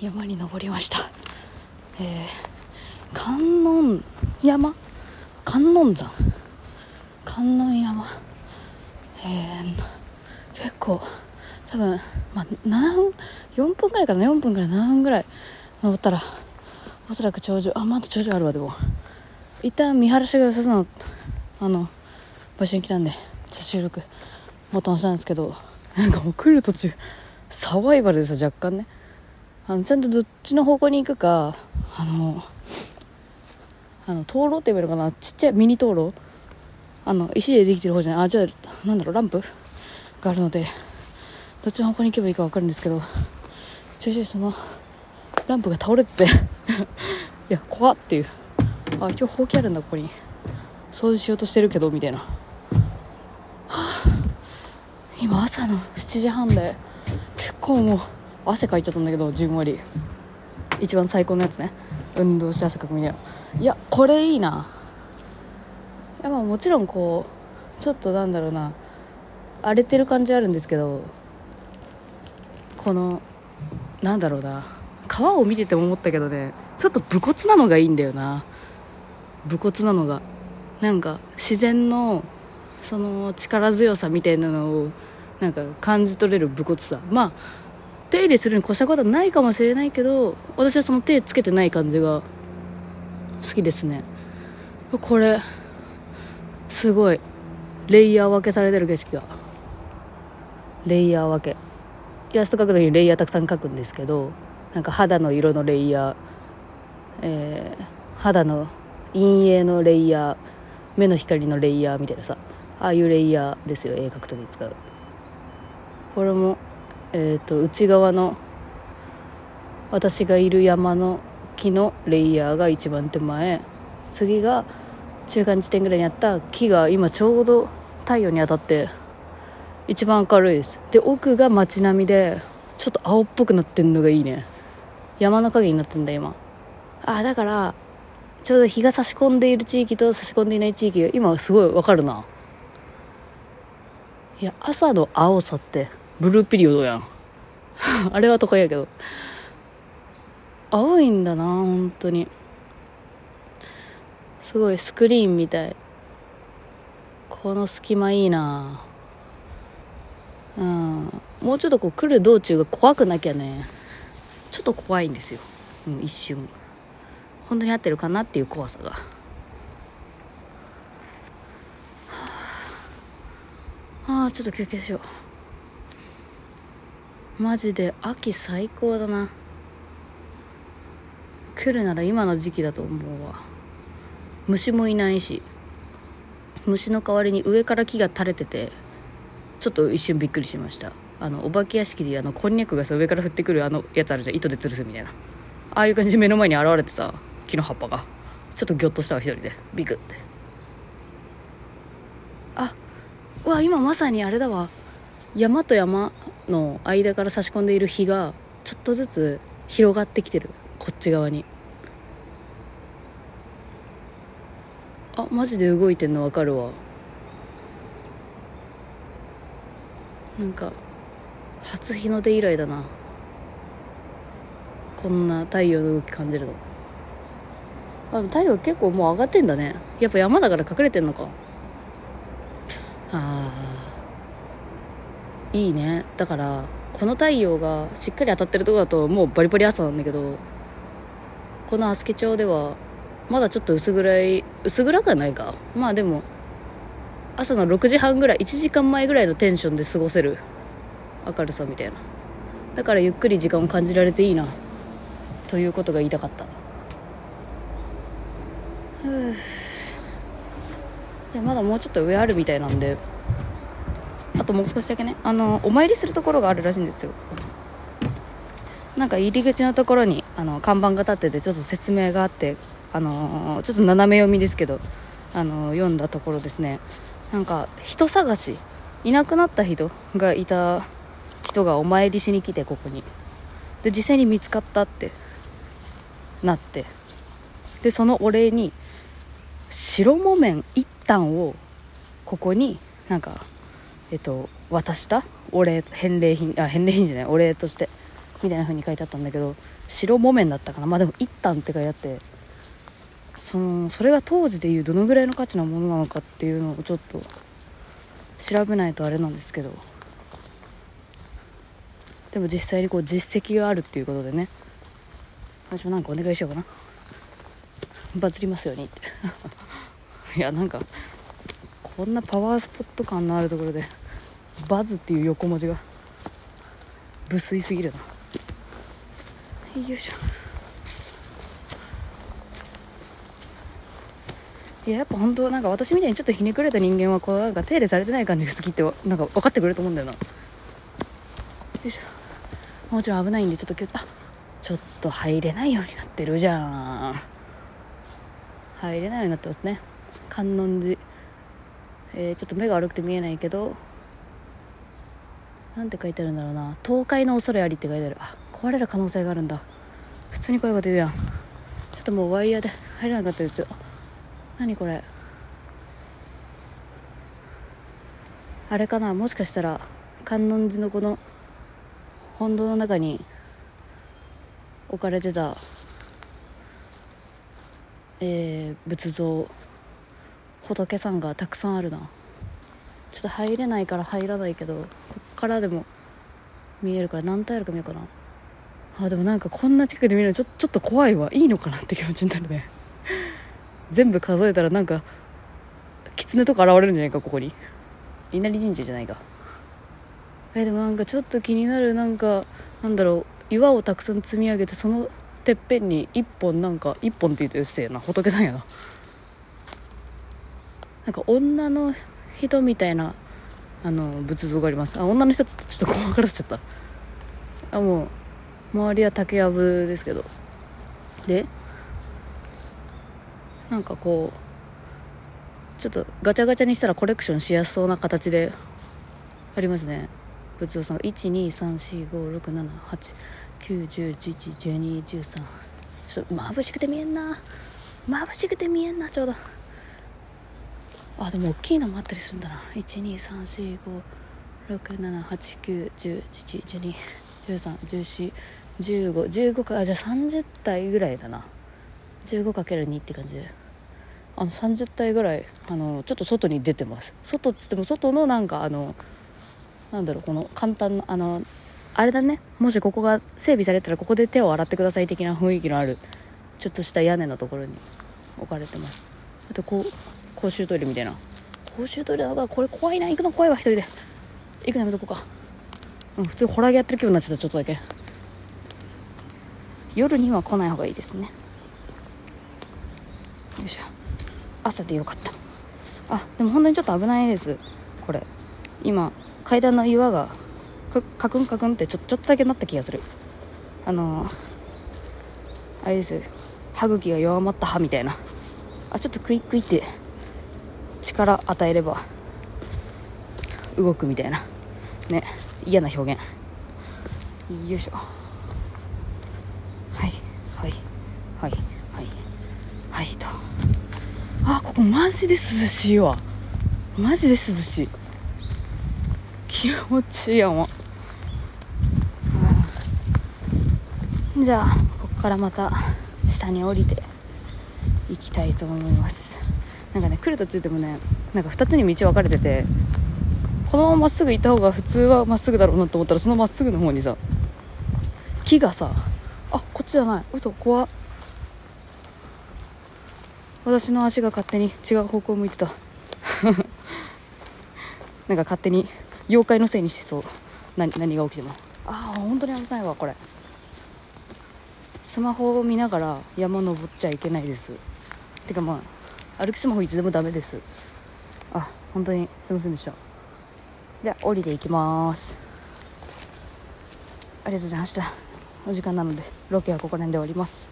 山に登りました。えー、観音山？観音山？観音山。えー、結構多分、まあ、7分？4分ぐらいかな？4分ぐらい7分ぐらい登ったらおそらく頂上。あまだ頂上あるわでも。一旦見晴らしが良さそうなあの場所に来たんでちょっと収録ボタン押したんですけどなんかもう来る途中サバイバルです若干ね。あのちゃんとどっちの方向に行くかあのあの灯籠って言えばいいのかな？ちっちゃいミニ灯籠？あの石でできてる方じゃない？あじゃあなんだろうランプ？があるのでどっちの方向に行けばいいか分かるんですけどちょいちょいそのランプが倒れてて いや怖っていう。あ今日ほうきあるんだここに。掃除しようとしてるけどみたいな、はあ、今朝の7時半で結構もう汗かいちゃったんだけどじんわり。一番最高のやつね。運動して汗かくみたいな。いやこれいいな。いやまあもちろんこうちょっとなんだろうな。荒れてる感じあるんですけどこのなんだろうな。川を見てて思ったけどね。ちょっと武骨なのがいいんだよな。武骨なのが。なんか自然のその力強さみたいなのをなんか感じ取れる武骨さ。まあ手入れするに越したことはないかもしれないけど私はその手つけてない感じが好きですね。これすごいレイヤー分けされてる景色が。レイヤー分け。イラスト描く時にレイヤーたくさん描くんですけどなんか肌の色のレイヤー、えー、肌の陰影のレイヤー目の光のレイヤーみたいなさああいうレイヤーですよ絵描く時に使う。これもえーと、内側の私がいる山の木のレイヤーが一番手前。次が中間地点ぐらいにあった木が今ちょうど太陽に当たって一番明るいです。で奥が街並みでちょっと青っぽくなってんのがいいね。山の影になってんだ今あだからちょうど日が差し込んでいる地域と差し込んでいない地域が今すごいわかるな。いや朝の青さってブルーピリオドやん。あれは都会やけど。青いんだな本当に。すごいスクリーンみたい。この隙間いいな。うん。もうちょっとこう来る道中が怖くなきゃね。ちょっと怖いんですよ、うん、一瞬。本当に合ってるかなっていう怖さが、はあ、あちょっと休憩しよう。マジで秋最高だな。来るなら今の時期だと思うわ。虫もいないし虫の代わりに上から木が垂れててちょっと一瞬びっくりしました。あのお化け屋敷であのこんにゃくがさ上から降ってくるあのやつあるじゃん。糸で吊るすみたいな。ああいう感じで目の前に現れてさ木の葉っぱが。ちょっとギョッとしたわ一人で。ビクって。あうわ今まさにあれだわ。山と山。の間から差し込んでいる日がちょっとずつ広がってきてる。こっち側に。あマジで動いてんの分かるわ。なんか初日の出以来だな。こんな太陽の動き感じるの。あ太陽結構もう上がってんだね。やっぱ山だから隠れてんのか。ああいいね。だからこの太陽がしっかり当たってるとこだともうバリバリ朝なんだけどこの足助町ではまだちょっと薄暗い薄暗くはないか。まあでも朝の6時半ぐらい1時間前ぐらいのテンションで過ごせる。明るさみたいな。だからゆっくり時間を感じられていいな。ということが言いたかった。じゃあまだもうちょっと上あるみたいなんでともう少しだけね。あのお参りするところがあるらしいんですよ。なんか入り口のところにあの看板が立っててちょっと説明があってあのちょっと斜め読みですけどあの読んだところですね。なんか人探し。いなくなった人がいた人がお参りしに来てここに。で実際に見つかったって。なって。でそのお礼に白木綿一反をここになんかえっと渡した？お礼返礼品あ返礼品じゃないお礼としてみたいな風に書いてあったんだけど白木綿だったかな？まあでも一旦って書いてあってそのそれが当時でいうどのぐらいの価値なものなのかっていうのをちょっと調べないとあれなんですけど。でも実際にこう実績があるっていうことでね。私もなんかお願いしようかな。バズりますように。っ ていやなんかこんなパワースポット感のあるところでバズっていう横文字が。無粋すぎるな。よいしょ。いややっぱ本当なんか私みたいにちょっとひねくれた人間はこうなんか手入れされてない感じが好きってなんか分かってくれると思うんだよな。よいしょ。もちろん危ないんでちょっと気をつあちょっと入れないようになってるじゃん。入れないようになってますね。観音寺。えー、ちょっと目が悪くて見えないけどなんて書いてあるんだろうな。倒壊の恐れありって書いてある。あ壊れる可能性があるんだ。普通にこういうこと言うやん。ちょっともうワイヤーで入れなかったですよ。何これ。あれかな。もしかしたら観音寺のこの本堂の中に置かれてたえー、仏像仏さんがたくさんあるな。ちょっと入れないから入らないけど。からでも見えるから何体あるか見ようかな。あでもなんかこんな近くで見るのちょちょっと怖いわ。いいのかなって気持ちになるね。全部数えたらなんか狐とか現れるんじゃないかここに。稲荷神社じゃないか。えでもなんかちょっと気になるなんかなんだろう。岩をたくさん積み上げてそのてっぺんに一本なんか一本って言ってうっせえな。仏さんやな。なんか女の人みたいなあの仏像があります。あ女の人ちょっと怖がらせちゃった。あもう周りは竹やぶですけど。でなんかこうちょっとガチャガチャにしたらコレクションしやすそうな形でありますね。仏像さんが。12345678910111213ちょっと眩しくて見えんな。眩しくて見えんなちょうど。あでも大きいのもあったりするんだな。12345678910111213141515か。あじゃあ30体ぐらいだな。15×2 って感じ。であの30体ぐらいあのちょっと外に出てます。外っつっても外のなんかあのなんだろうこの簡単なあのあれだね。もしここが整備されたらここで手を洗ってください的な雰囲気のあるちょっとした屋根のところに置かれてます。あとこう公衆トイレみたいな。公衆トイレだからこれ怖いな。行くの怖いわ一人で。行くのやめとこうか。うん普通ホラーゲやってる気分になっちゃったちょっとだけ。夜には来ない方がいいですね。よいしょ。朝でよかった。あでも本当にちょっと危ないです。これ。今階段の岩がカクンカクンってちょちょっとだけなった気がする。あのー、あれです。歯茎が弱まった歯みたいな。あちょっとクイックイって。力与えれば動くみたいな。ね。嫌な表現。よいしょ。はい。はい。はい。はい。はいと。あここマジで涼しいわ。マジで涼しい。気持ちいいやもう。じゃあここからまた下に降りていきたいと思います。なんかね来る途中でもねなんか2つに道分かれててこのまままっすぐ行った方が普通はまっすぐだろうなと思ったらそのまっすぐの方にさ木がさあこっちじゃない。嘘怖っ。私の足が勝手に違う方向向いてた。なんか勝手に妖怪のせいにしそう。何何が起きても。ああ本当に危ないわこれ。スマホを見ながら山登っちゃいけないです。てかまあ歩きスマホいつでもダメです。あ本当にすいませんでした。じゃあ降りていきます。ありがとうございました。お時間なのでロケはここら辺で終わります。